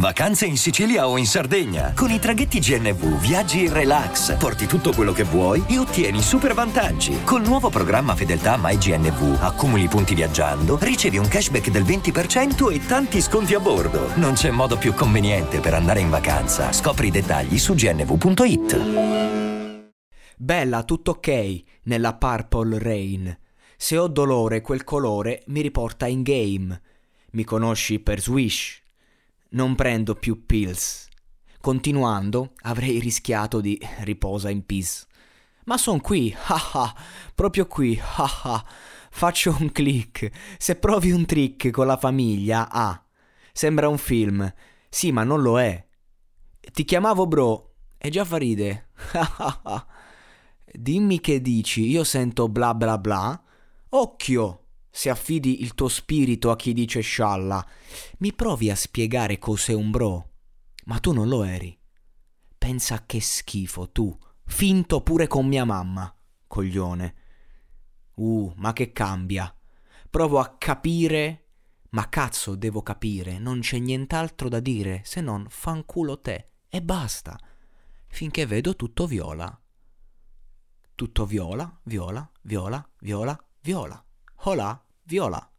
Vacanze in Sicilia o in Sardegna. Con i traghetti GNV viaggi in relax, porti tutto quello che vuoi e ottieni super vantaggi. Col nuovo programma Fedeltà MyGNV accumuli punti viaggiando, ricevi un cashback del 20% e tanti sconti a bordo. Non c'è modo più conveniente per andare in vacanza. Scopri i dettagli su gnv.it. Bella, tutto ok nella Purple Rain. Se ho dolore, quel colore mi riporta in game. Mi conosci per Swish non prendo più pills. Continuando, avrei rischiato di riposa in peace. Ma son qui, haha, proprio qui, haha. Faccio un click. Se provi un trick con la famiglia, ah. Sembra un film. Sì, ma non lo è. Ti chiamavo bro. E già fa ride. Dimmi che dici, io sento bla bla bla. Occhio! Se affidi il tuo spirito a chi dice scialla, mi provi a spiegare cos'è un bro? Ma tu non lo eri. Pensa che schifo, tu, finto pure con mia mamma, coglione. Uh, ma che cambia? Provo a capire, ma cazzo devo capire, non c'è nient'altro da dire se non fanculo te, e basta, finché vedo tutto viola. Tutto viola, viola, viola, viola, viola. Hola, viola.